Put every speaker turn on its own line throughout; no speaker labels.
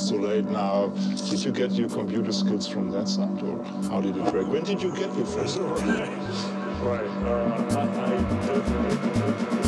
it's too late now." Did you get your computer skills from that side, or how did it work? When did you get your first? Right. Uh, I, I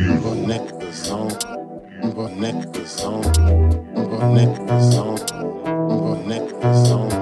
Vonnec de sang, Bonnet, the song. Bonnet, the song. Bonnet, the song. Bonnet, the song.